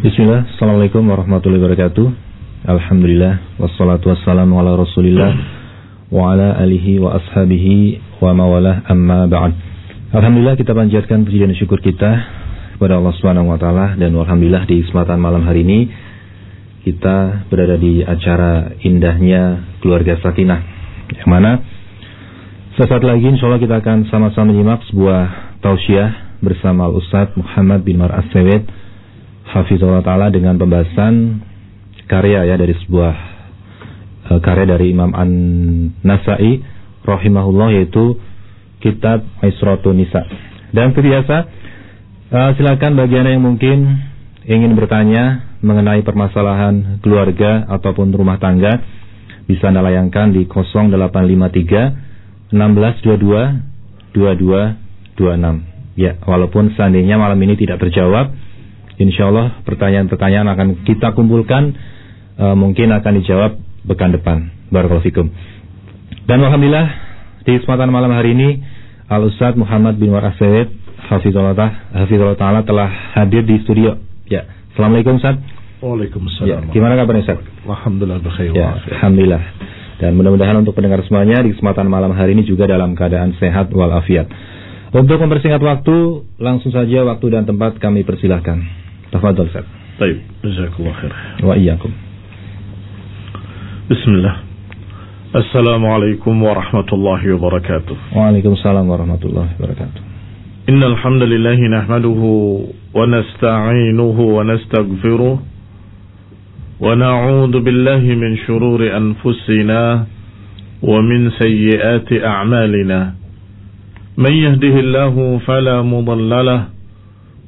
Bismillah, Assalamualaikum warahmatullahi wabarakatuh. Alhamdulillah, wassalatu wassalamu ala rasulillah Wa ala alihi wa ashabihi wa mawalah amma ba'd. Alhamdulillah kita panjatkan puji dan syukur kita kepada Allah Subhanahu wa taala dan alhamdulillah di kesempatan malam hari ini kita berada di acara indahnya keluarga Sakinah. Yang mana sesaat lagi insyaallah kita akan sama-sama menyimak sebuah tausiah bersama Ustaz Muhammad bin Mar As-Sawid Hafizullah Ta'ala dengan pembahasan karya ya dari sebuah uh, karya dari Imam An-Nasai rahimahullah yaitu kitab Isratun Nisa. Dan sebiasa uh, silakan bagi Anda yang mungkin ingin bertanya mengenai permasalahan keluarga ataupun rumah tangga bisa Anda layangkan di 0853 1622 2226. Ya, walaupun seandainya malam ini tidak terjawab Insya Allah pertanyaan-pertanyaan akan kita kumpulkan uh, mungkin akan dijawab pekan depan. Barakallahu fikum. Dan alhamdulillah di kesempatan malam hari ini Al Ustaz Muhammad bin War Aswed Hafizullah Ta'ala telah hadir di studio. Ya, Assalamualaikum Ustaz. Waalaikumsalam. Ya, gimana kabarnya Ustaz? Alhamdulillah berkhair. Ya, alhamdulillah. Dan mudah-mudahan untuk pendengar semuanya di kesempatan malam hari ini juga dalam keadaan sehat walafiat. Untuk mempersingkat waktu, langsung saja waktu dan tempat kami persilahkan. تفضل سعد طيب جزاك الله خير. وإياكم. بسم الله. السلام عليكم ورحمة الله وبركاته. وعليكم السلام ورحمة الله وبركاته. إن الحمد لله نحمده ونستعينه ونستغفره ونعوذ بالله من شرور أنفسنا ومن سيئات أعمالنا. من يهده الله فلا مضل له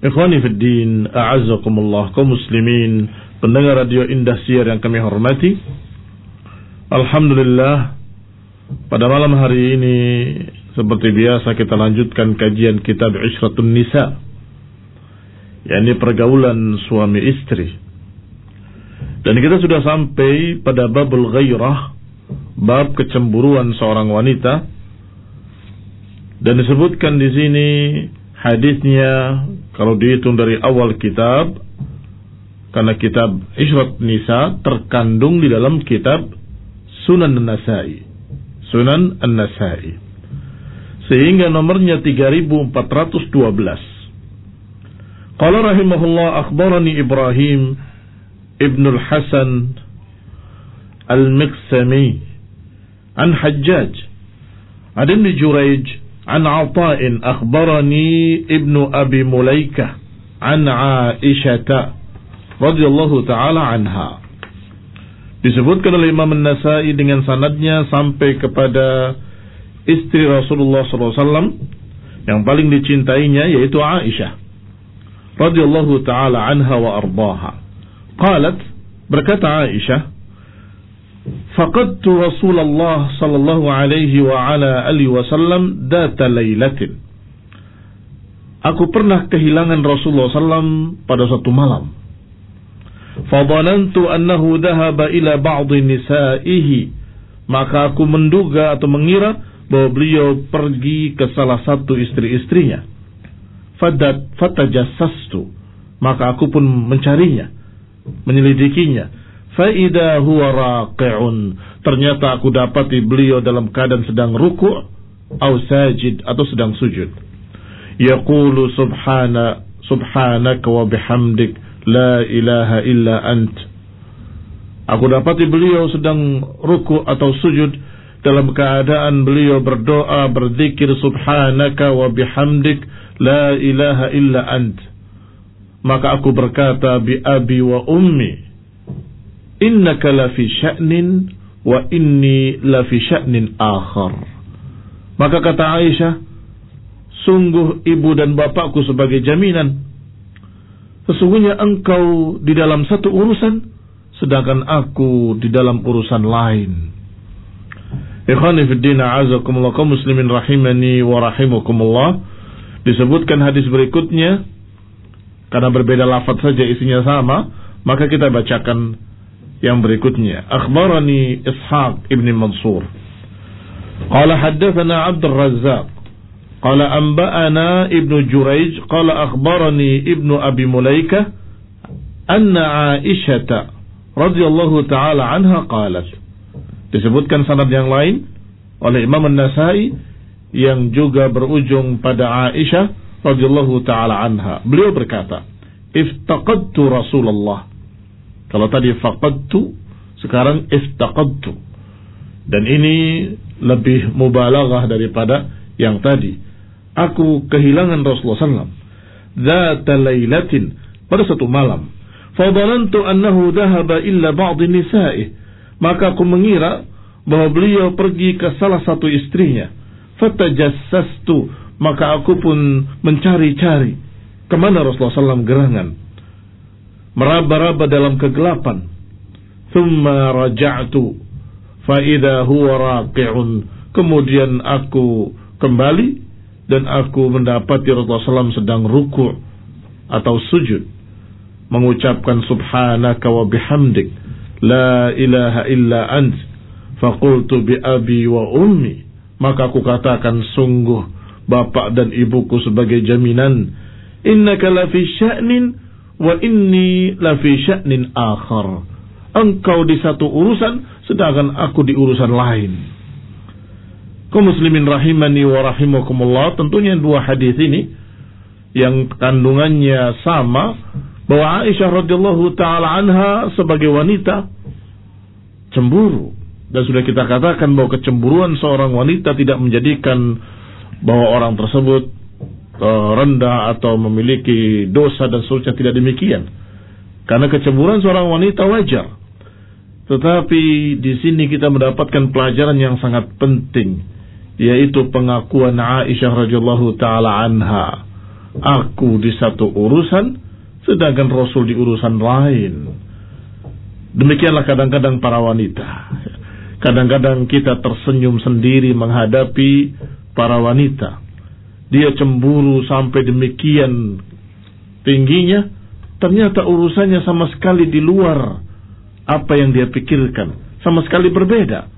Ikhwani Fiddin, A'azzakumullah, kaum muslimin, pendengar radio Indah Siar yang kami hormati. Alhamdulillah, pada malam hari ini, seperti biasa kita lanjutkan kajian kitab Ishratun Nisa, yakni pergaulan suami istri. Dan kita sudah sampai pada babul ghairah, bab kecemburuan seorang wanita. Dan disebutkan di sini hadisnya kalau dihitung dari awal kitab, karena kitab Ishrat Nisa terkandung di dalam kitab Sunan An-Nasai. Sunan An-Nasai. Sehingga nomornya 3412. Qala rahimahullah akhbarani Ibrahim Ibn al-Hasan al-Miqsami an Hajjaj an Ibn Jurayj عن عطاء أخبرني ابن أبي مليكة عن عائشة رضي الله تعالى عنها disebutkan oleh Imam An-Nasai dengan sanadnya sampai kepada istri Rasulullah SAW yang paling dicintainya yaitu Aisyah radhiyallahu taala anha wa ardaha. Qalat berkata Aisyah فقدت رسول الله صلى الله عليه وعلى آله وسلم ذات ليلة Aku pernah kehilangan Rasulullah SAW pada suatu malam. Fadhanantu annahu dhahaba ila ba'dhi nisaihi. Maka aku menduga atau mengira bahwa beliau pergi ke salah satu istri-istrinya. Fadat fatajassastu. Maka aku pun mencarinya, menyelidikinya Faida huwa raqi'un. Ternyata aku dapati beliau dalam keadaan sedang ruku' atau sajid atau sedang sujud. Yaqulu subhana subhanaka wa bihamdik la ilaha illa ant. Aku dapati beliau sedang ruku' atau sujud dalam keadaan beliau berdoa berzikir subhanaka wa bihamdik la ilaha illa ant. Maka aku berkata bi abi wa ummi innaka lafi sya'nin wa inni lafi sya'nin akhar. Maka kata Aisyah, sungguh ibu dan bapakku sebagai jaminan. sesungguhnya engkau di dalam satu urusan sedangkan aku di dalam urusan lain. Ikhwani a'azakumullah kaum muslimin rahimani wa rahimakumullah. Disebutkan hadis berikutnya karena berbeda lafaz saja isinya sama, maka kita bacakan yang berikutnya. Akhbarani Ishaq ibn Mansur. Qala haddathana Abdul Razzaq. Qala anba'ana Ibnu Jurayj. Qala akhbarani Ibnu Abi Mulaikah. Anna Aisyah radhiyallahu taala anha qalat. Disebutkan sanad yang lain oleh Imam An-Nasai yang juga berujung pada Aisyah radhiyallahu taala anha. Beliau berkata, "Iftaqadtu Rasulullah." Kalau tadi faqadtu, sekarang iftaqadtu. Dan ini lebih mubalaghah daripada yang tadi. Aku kehilangan Rasulullah SAW. Zata laylatin. Pada satu malam. Fadalantu annahu dhahaba illa ba'di nisa'ih. Maka aku mengira bahwa beliau pergi ke salah satu istrinya. Fatajassastu maka aku pun mencari-cari ke mana Rasulullah SAW gerangan. Meraba-raba dalam kegelapan. Thumma raja'tu fa'idha huwa raqi'un. Kemudian aku kembali dan aku mendapati Rasulullah SAW sedang ruku' atau sujud. Mengucapkan subhanaka wa bihamdik. La ilaha illa ant. Faqultu bi abi wa ummi. Maka aku katakan sungguh bapak dan ibuku sebagai jaminan. Innaka lafi sya'nin wa inni lafi sya'nin akhar. Engkau di satu urusan sedangkan aku di urusan lain. Kau muslimin rahimani wa rahimakumullah, tentunya dua hadis ini yang kandungannya sama bahwa Aisyah radhiyallahu taala anha sebagai wanita cemburu dan sudah kita katakan bahwa kecemburuan seorang wanita tidak menjadikan bahwa orang tersebut rendah atau memiliki dosa dan seterusnya tidak demikian. Karena kecemburuan seorang wanita wajar. Tetapi di sini kita mendapatkan pelajaran yang sangat penting yaitu pengakuan Aisyah radhiyallahu taala anha. Aku di satu urusan sedangkan Rasul di urusan lain. Demikianlah kadang-kadang para wanita. Kadang-kadang kita tersenyum sendiri menghadapi para wanita. Dia cemburu sampai demikian tingginya, ternyata urusannya sama sekali di luar apa yang dia pikirkan, sama sekali berbeda.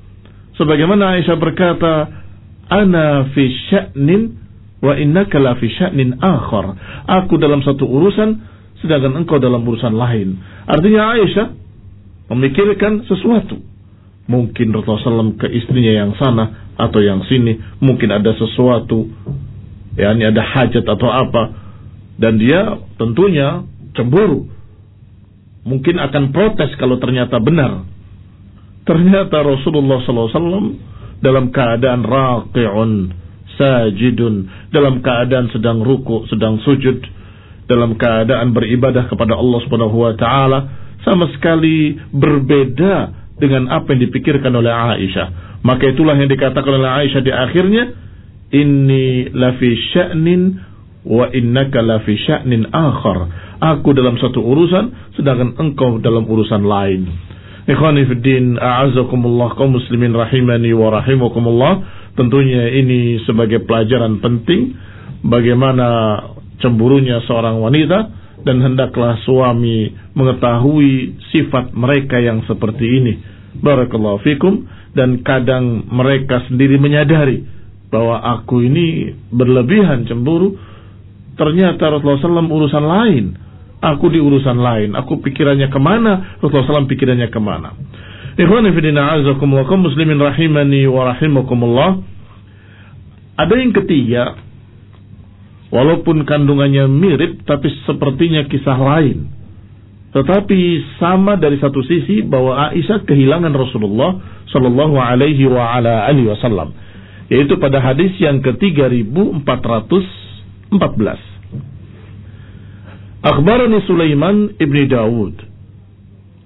Sebagaimana Aisyah berkata, "Ana fi sya'nin wa innaka la fi sya'nin akhar." Aku dalam satu urusan sedangkan engkau dalam urusan lain. Artinya Aisyah memikirkan sesuatu. Mungkin Rasulullah ke istrinya yang sana atau yang sini mungkin ada sesuatu ya ini ada hajat atau apa. Dan dia tentunya cemburu. Mungkin akan protes kalau ternyata benar. Ternyata Rasulullah SAW dalam keadaan raqi'un sajidun. Dalam keadaan sedang ruku sedang sujud. Dalam keadaan beribadah kepada Allah Subhanahu wa taala. Sama sekali berbeda dengan apa yang dipikirkan oleh Aisyah. Maka itulah yang dikatakan oleh Aisyah di akhirnya, Inni lafi sya'nin wa innaka lafi sya'nin akhar. Aku dalam satu urusan, sedangkan engkau dalam urusan lain. Ikhwani fiddin, a'azakumullah kaum muslimin rahimani wa rahimakumullah. Tentunya ini sebagai pelajaran penting bagaimana cemburunya seorang wanita dan hendaklah suami mengetahui sifat mereka yang seperti ini. Barakallahu fikum dan kadang mereka sendiri menyadari bahwa aku ini berlebihan cemburu. Ternyata Rasulullah SAW urusan lain. Aku di urusan lain. Aku pikirannya ke mana? Rasulullah SAW pikirannya ke mana? Ikhwan fillah azakumullah muslimin rahimani wa rahimakumullah. Ada yang ketiga walaupun kandungannya mirip tapi sepertinya kisah lain. Tetapi sama dari satu sisi bahwa Aisyah kehilangan Rasulullah Shallallahu Alaihi wa ala alihi Wasallam, yaitu pada hadis yang ke-3414. Akhbarani Sulaiman ibni Dawud.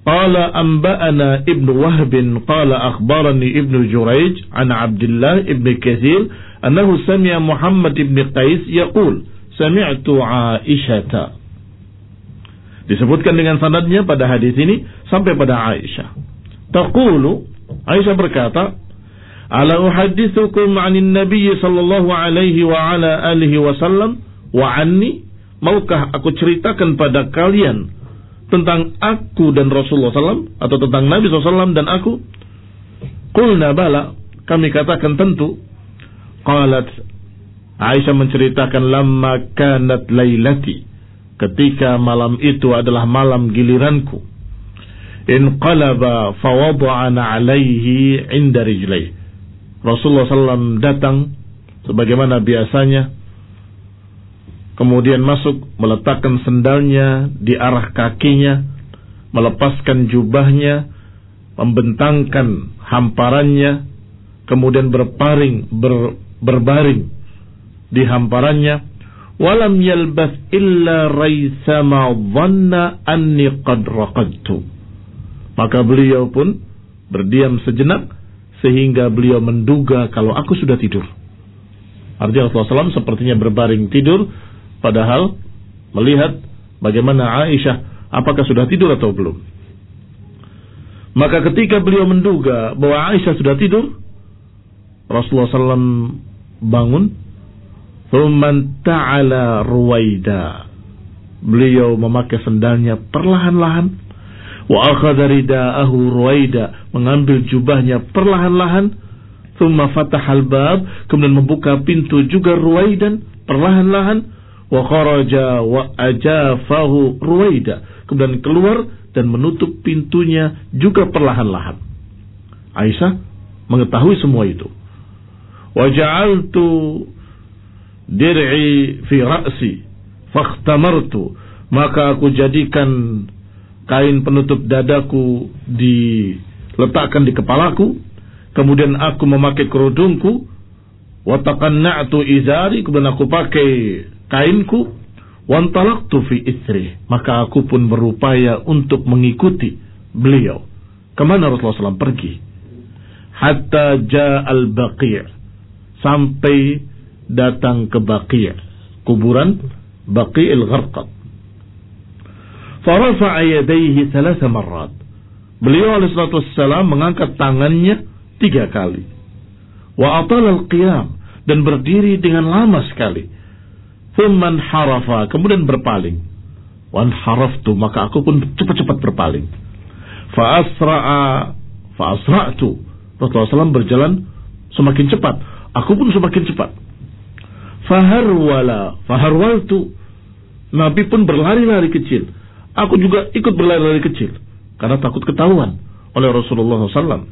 Qala anba'ana ibnu Wahb qala akhbarani ibnu Jurayj an Abdullah ibni Kathir annahu sami'a Muhammad ibni Qais yaqul sami'tu Aisyata Disebutkan dengan sanadnya pada hadis ini sampai pada Aisyah. Taqulu Aisyah berkata, "Ala uhaddithukum 'anil Nabi sallallahu alaihi wa ala alihi wasallam wa anni? Maukah aku ceritakan pada kalian tentang aku dan Rasulullah SAW atau tentang Nabi SAW dan aku?" Qulna bala, kami katakan tentu. Qalat Aisyah menceritakan lamma kanat lailati ketika malam itu adalah malam giliranku inqalaba fawada'ana alaihi inda rijlai Rasulullah SAW datang sebagaimana biasanya kemudian masuk meletakkan sendalnya di arah kakinya melepaskan jubahnya membentangkan hamparannya kemudian berparing ber, berbaring di hamparannya. Walam yalbas illa raisama dhanna anni qad raqadtu. Maka beliau pun berdiam sejenak sehingga beliau menduga kalau aku sudah tidur artinya Rasulullah SAW sepertinya berbaring tidur padahal melihat bagaimana Aisyah apakah sudah tidur atau belum maka ketika beliau menduga bahwa Aisyah sudah tidur Rasulullah SAW bangun Thumman ta'ala ruwaida. Beliau memakai sendalnya perlahan-lahan. Wa akhadha rida'ahu ruwaida. Mengambil jubahnya perlahan-lahan. Thumma fatahal bab. Kemudian membuka pintu juga ruwaidan. Perlahan-lahan. Wa kharaja wa ajafahu ruwaida. Kemudian keluar dan menutup pintunya juga perlahan-lahan. Aisyah mengetahui semua itu. Wa ja'altu dir'i fi ra'si fakhtamartu maka aku jadikan kain penutup dadaku diletakkan di kepalaku kemudian aku memakai kerudungku wa taqanna'tu izari kemudian aku pakai kainku wantalaqtu fi isri. Maka aku pun berupaya untuk mengikuti beliau. Ke mana Rasulullah SAW pergi? Hatta ja'al baqi' sampai datang ke Baqi' kuburan Baqi'il Gharqad farafa'a yadayhi thalatha marrat. Beliau alaihi salatu wassalam mengangkat tangannya tiga kali. Wa atala al-qiyam dan berdiri dengan lama sekali. Thumman harafa kemudian berpaling. Wan haraftu maka aku pun cepat-cepat berpaling. Fa asra'a fa asra'tu. Rasulullah SAW berjalan semakin cepat. Aku pun semakin cepat. Faharwala faharwaltu Nabi pun berlari-lari kecil aku juga ikut berlari-lari kecil karena takut ketahuan oleh Rasulullah SAW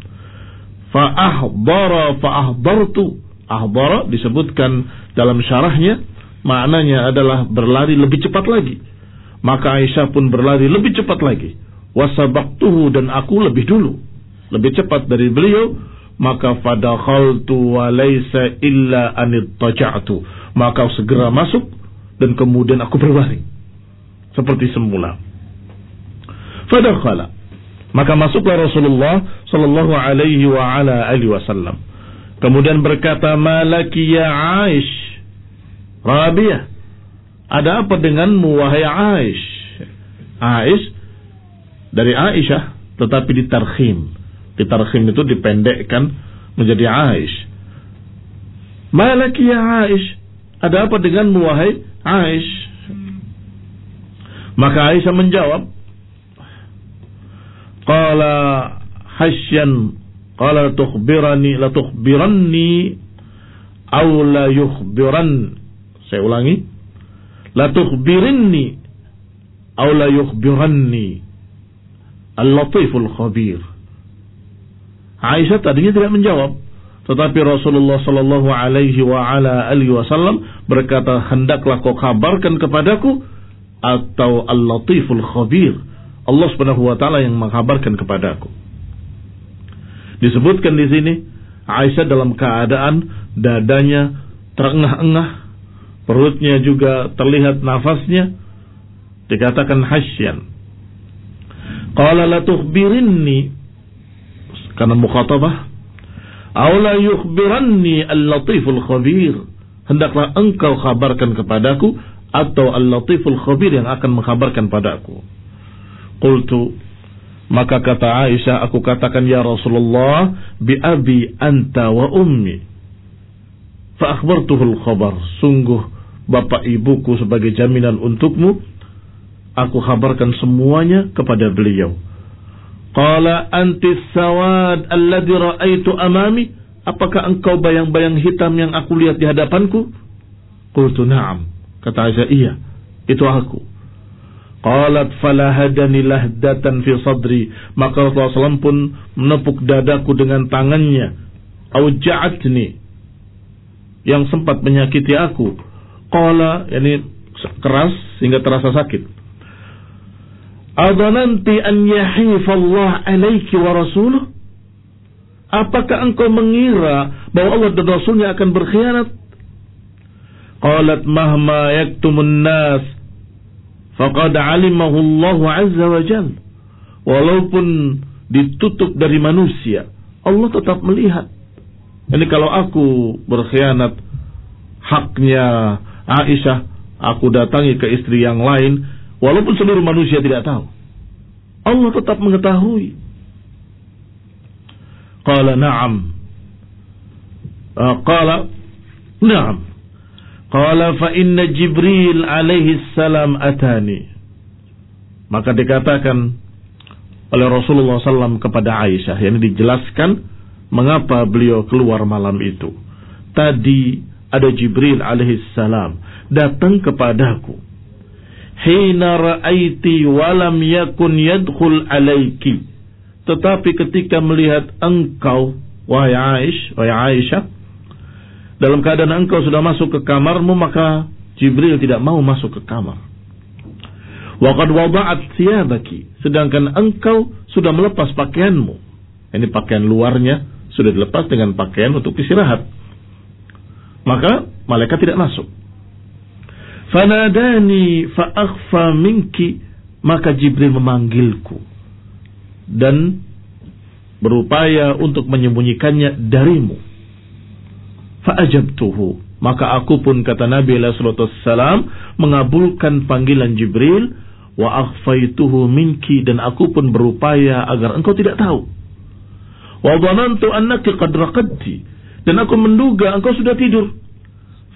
fa'ahbara fa'ahbartu ahbara disebutkan dalam syarahnya maknanya adalah berlari lebih cepat lagi. Maka Aisyah pun berlari lebih cepat lagi. Wasabaktuhu dan aku lebih dulu. Lebih cepat dari beliau. Maka fadakhaltu wa laysa illa anit taja'tu maka segera masuk dan kemudian aku berbaring seperti semula. Fadakhala. Maka masuklah Rasulullah sallallahu alaihi wa ala alihi wasallam. Kemudian berkata, "Malaki ya Aish?" Rabi'ah. Ada apa denganmu wahai Aish? Aish dari Aisyah tetapi ditarkhim. Ditarkhim itu dipendekkan menjadi Aish. Malaki ya Aish? Ada apa denganmu wahai Aish? Maka Aisyah menjawab, Qala hasyan Qala tukhbirani la tukhbiranni aw la yukhbiran. Saya ulangi. La tukhbirinni aw la yukhbiranni. Al-Latiful Khabir. Aisyah tadinya tidak menjawab. Tetapi Rasulullah Shallallahu Alaihi wa ala alihi Wasallam berkata, hendaklah kau kabarkan kepadaku atau Al-Latiful Khabir. Allah Subhanahu wa taala yang mengkabarkan kepadaku. Disebutkan di sini Aisyah dalam keadaan dadanya terengah-engah, perutnya juga terlihat nafasnya, dikatakan hasyan. Qala la tukhbirinni karena mukhatabah Aula yukhbiranni al-latiful khabir. Hendaklah engkau kabarkan kepadaku atau al-latiful khabir yang akan mengkabarkan padaku. Qultu. Maka kata Aisyah aku katakan ya Rasulullah bi abi anta wa ummi. Fa akhbartuhu al-khabar sungguh bapak ibuku sebagai jaminan untukmu aku kabarkan semuanya kepada beliau. Qala anti sawad alladhi ra'aitu amami? Apakah engkau bayang-bayang hitam yang aku lihat di hadapanku? Qultu na'am. Kata Aisyah iya itu aku Qalat falahadani lahdatan fi sadri. Maka Rasulullah SAW pun menepuk dadaku dengan tangannya. Auja'atni. Yang sempat menyakiti aku. Qala, yani keras sehingga terasa sakit. Adhananti an yahifallah alaiki wa rasuluh? Apakah engkau mengira bahwa Allah dan Rasulnya akan berkhianat? Qalat mahma yaktumun nas faqad alimahu Allah azza wa jal. Walaupun ditutup dari manusia, Allah tetap melihat. Ini kalau aku berkhianat haknya Aisyah, aku datangi ke istri yang lain, walaupun seluruh manusia tidak tahu. Allah tetap mengetahui. Qala na'am. Uh, qala na'am. Qala fa inna Jibril alaihi salam atani. Maka dikatakan oleh Rasulullah SAW kepada Aisyah. Yang dijelaskan mengapa beliau keluar malam itu. Tadi ada Jibril alaihi salam datang kepadaku. Hina ra'aiti walam yakun yadkhul alaiki. Tetapi ketika melihat engkau, wahai Aisyah, wahai Aisyah, dalam keadaan engkau sudah masuk ke kamarmu maka Jibril tidak mau masuk ke kamar. Waqad wada'at thiyabaki sedangkan engkau sudah melepas pakaianmu. Ini pakaian luarnya sudah dilepas dengan pakaian untuk istirahat. Maka malaikat tidak masuk. Fanadani fa'akhfa minki maka Jibril memanggilku dan berupaya untuk menyembunyikannya darimu Fa'ajabtuhu. Maka aku pun kata Nabi SAW mengabulkan panggilan Jibril wa minki dan aku pun berupaya agar engkau tidak tahu. Wa dhanantu annaki qad dan aku menduga engkau sudah tidur.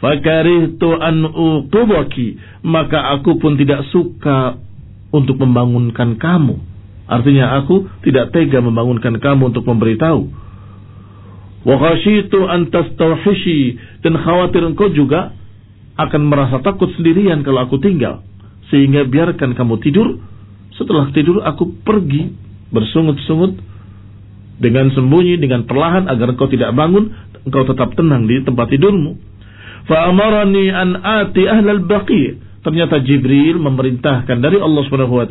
Fakarihtu an uqubaki maka aku pun tidak suka untuk membangunkan kamu. Artinya aku tidak tega membangunkan kamu untuk memberitahu Wa khasyitu an tastawhishi dan khawatir engkau juga akan merasa takut sendirian kalau aku tinggal. Sehingga biarkan kamu tidur, setelah tidur aku pergi bersungut-sungut dengan sembunyi, dengan perlahan agar engkau tidak bangun, engkau tetap tenang di tempat tidurmu. Fa'amarani an ati ahlal baqi. Ternyata Jibril memerintahkan dari Allah Subhanahu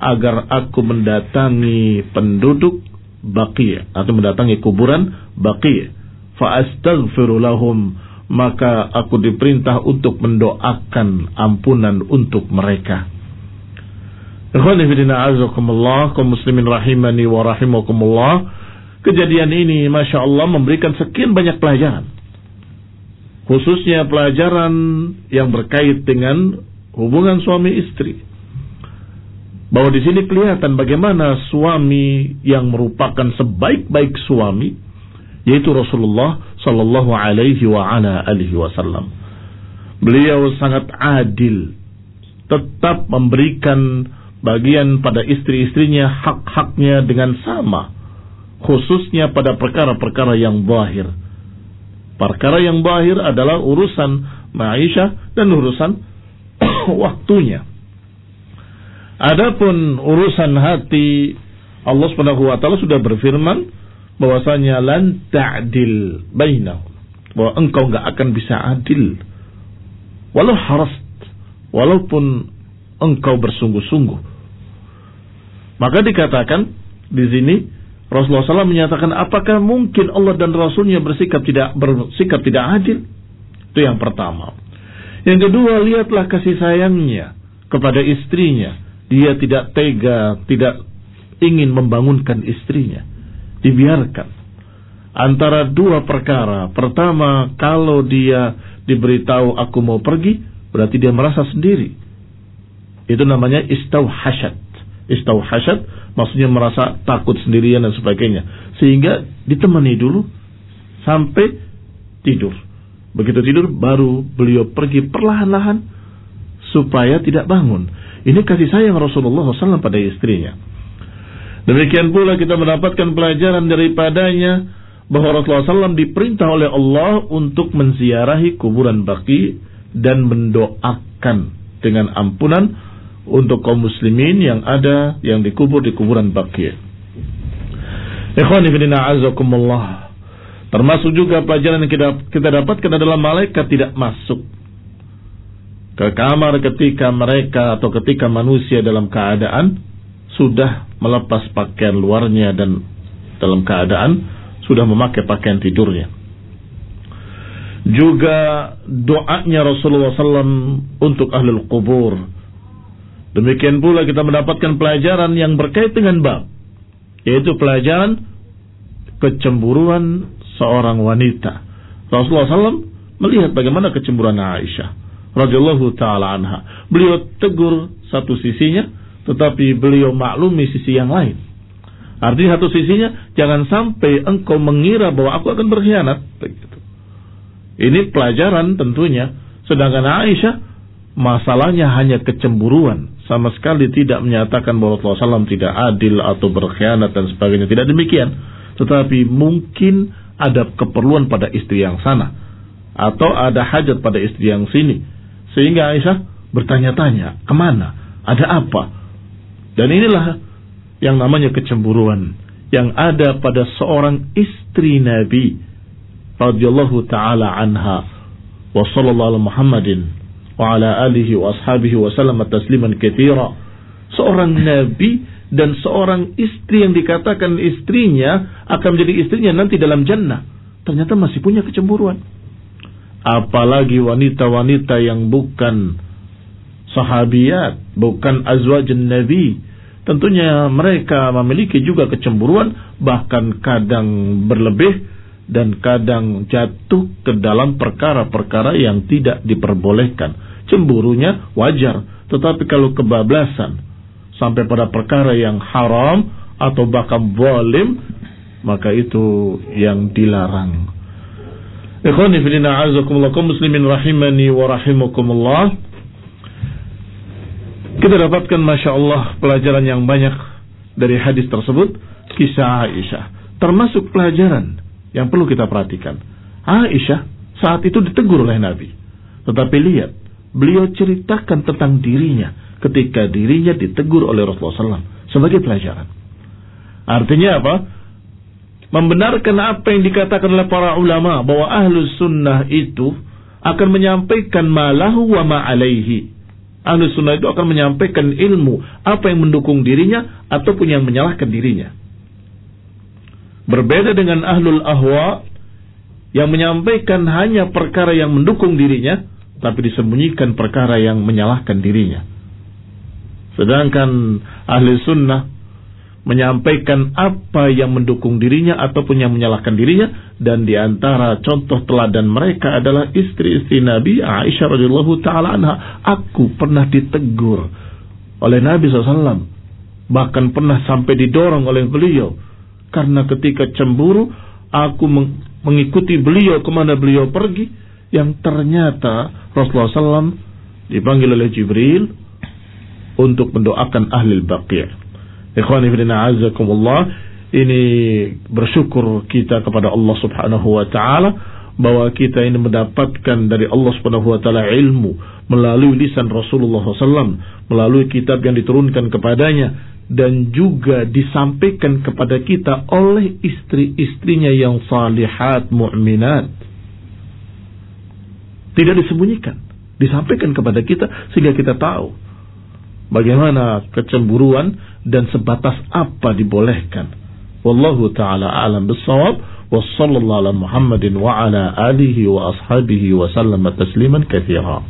agar aku mendatangi penduduk Baqi' atau mendatangi kuburan Baqi' fa astaghfiru lahum maka aku diperintah untuk mendoakan ampunan untuk mereka. Kaum muslimin rahimani wa rahimakumullah. Kejadian ini Masya Allah memberikan sekian banyak pelajaran. Khususnya pelajaran yang berkait dengan hubungan suami istri bahwa di sini kelihatan bagaimana suami yang merupakan sebaik-baik suami yaitu Rasulullah sallallahu alaihi wa ala alihi wasallam. Beliau sangat adil, tetap memberikan bagian pada istri-istrinya hak-haknya dengan sama, khususnya pada perkara-perkara yang zahir. Perkara yang zahir adalah urusan maisha dan urusan waktunya. Adapun urusan hati Allah Subhanahu wa taala sudah berfirman bahwasanya lan ta'dil bainahum. Bahwa engkau enggak akan bisa adil. Walau haras walaupun engkau bersungguh-sungguh. Maka dikatakan di sini Rasulullah SAW menyatakan apakah mungkin Allah dan Rasulnya bersikap tidak bersikap tidak adil? Itu yang pertama. Yang kedua lihatlah kasih sayangnya kepada istrinya dia tidak tega, tidak ingin membangunkan istrinya. Dibiarkan. Antara dua perkara. Pertama, kalau dia diberitahu aku mau pergi, berarti dia merasa sendiri. Itu namanya istauhashat. Istauhashat maksudnya merasa takut sendirian dan sebagainya. Sehingga ditemani dulu sampai tidur. Begitu tidur baru beliau pergi perlahan-lahan supaya tidak bangun. Ini kasih sayang Rasulullah SAW pada istrinya. Demikian pula kita mendapatkan pelajaran daripadanya bahwa Rasulullah SAW diperintah oleh Allah untuk menziarahi kuburan baki dan mendoakan dengan ampunan untuk kaum muslimin yang ada yang dikubur di kuburan baki. Ikhwani azakumullah. Termasuk juga pelajaran yang kita, kita dapatkan adalah malaikat tidak masuk ke kamar ketika mereka atau ketika manusia dalam keadaan sudah melepas pakaian luarnya dan dalam keadaan sudah memakai pakaian tidurnya. Juga doanya Rasulullah SAW untuk ahlul kubur. Demikian pula kita mendapatkan pelajaran yang berkait dengan bab. Yaitu pelajaran kecemburuan seorang wanita. Rasulullah SAW melihat bagaimana kecemburuan Aisyah radhiyallahu taala anha. Beliau tegur satu sisinya, tetapi beliau maklumi sisi yang lain. Artinya satu sisinya jangan sampai engkau mengira bahwa aku akan berkhianat. Begitu. Ini pelajaran tentunya. Sedangkan Aisyah masalahnya hanya kecemburuan. Sama sekali tidak menyatakan bahwa Rasulullah SAW tidak adil atau berkhianat dan sebagainya. Tidak demikian. Tetapi mungkin ada keperluan pada istri yang sana. Atau ada hajat pada istri yang sini. Sehingga Aisyah bertanya-tanya, ke mana? Ada apa? Dan inilah yang namanya kecemburuan yang ada pada seorang istri Nabi radhiyallahu taala anha wa sallallahu Muhammadin wa ala alihi wa ashabihi wa sallam tasliman katsira seorang nabi dan seorang istri yang dikatakan istrinya akan menjadi istrinya nanti dalam jannah ternyata masih punya kecemburuan apalagi wanita-wanita yang bukan sahabiat bukan azwajun nabi tentunya mereka memiliki juga kecemburuan bahkan kadang berlebih dan kadang jatuh ke dalam perkara-perkara yang tidak diperbolehkan. Cemburunya wajar, tetapi kalau kebablasan sampai pada perkara yang haram atau bahkan zalim, maka itu yang dilarang. Ikhwani fillah azakumullah muslimin rahimani wa rahimakumullah. Kita dapatkan Masya Allah pelajaran yang banyak dari hadis tersebut. Kisah Aisyah. Termasuk pelajaran yang perlu kita perhatikan. Aisyah saat itu ditegur oleh Nabi. Tetapi lihat, beliau ceritakan tentang dirinya ketika dirinya ditegur oleh Rasulullah SAW sebagai pelajaran. Artinya apa? Membenarkan apa yang dikatakan oleh para ulama bahwa ahlus sunnah itu akan menyampaikan malahu wa ma'alaihi Ahlu sunnah itu akan menyampaikan ilmu apa yang mendukung dirinya ataupun yang menyalahkan dirinya. Berbeda dengan ahlul ahwa yang menyampaikan hanya perkara yang mendukung dirinya, tapi disembunyikan perkara yang menyalahkan dirinya. Sedangkan ahli sunnah menyampaikan apa yang mendukung dirinya ataupun yang menyalahkan dirinya. Dan di antara contoh teladan mereka adalah istri-istri Nabi Aisyah radhiyallahu taala anha. Aku pernah ditegur oleh Nabi SAW bahkan pernah sampai didorong oleh beliau. Karena ketika cemburu aku mengikuti beliau ke mana beliau pergi. Yang ternyata Rasulullah SAW dipanggil oleh Jibril untuk mendoakan ahli baqiyah Ikhwani fillah azakumullah, ini bersyukur kita kepada Allah Subhanahu wa taala bahwa kita ini mendapatkan dari Allah Subhanahu wa taala ilmu melalui lisan Rasulullah SAW, melalui kitab yang diturunkan kepadanya dan juga disampaikan kepada kita oleh istri-istrinya yang salihat mu'minat. Tidak disembunyikan, disampaikan kepada kita sehingga kita tahu bagaimana kecemburuan dan sebatas apa dibolehkan. Wallahu taala alam bisawab wa sallallahu ala Muhammadin wa ala alihi wa ashabihi wa sallam tasliman katsira.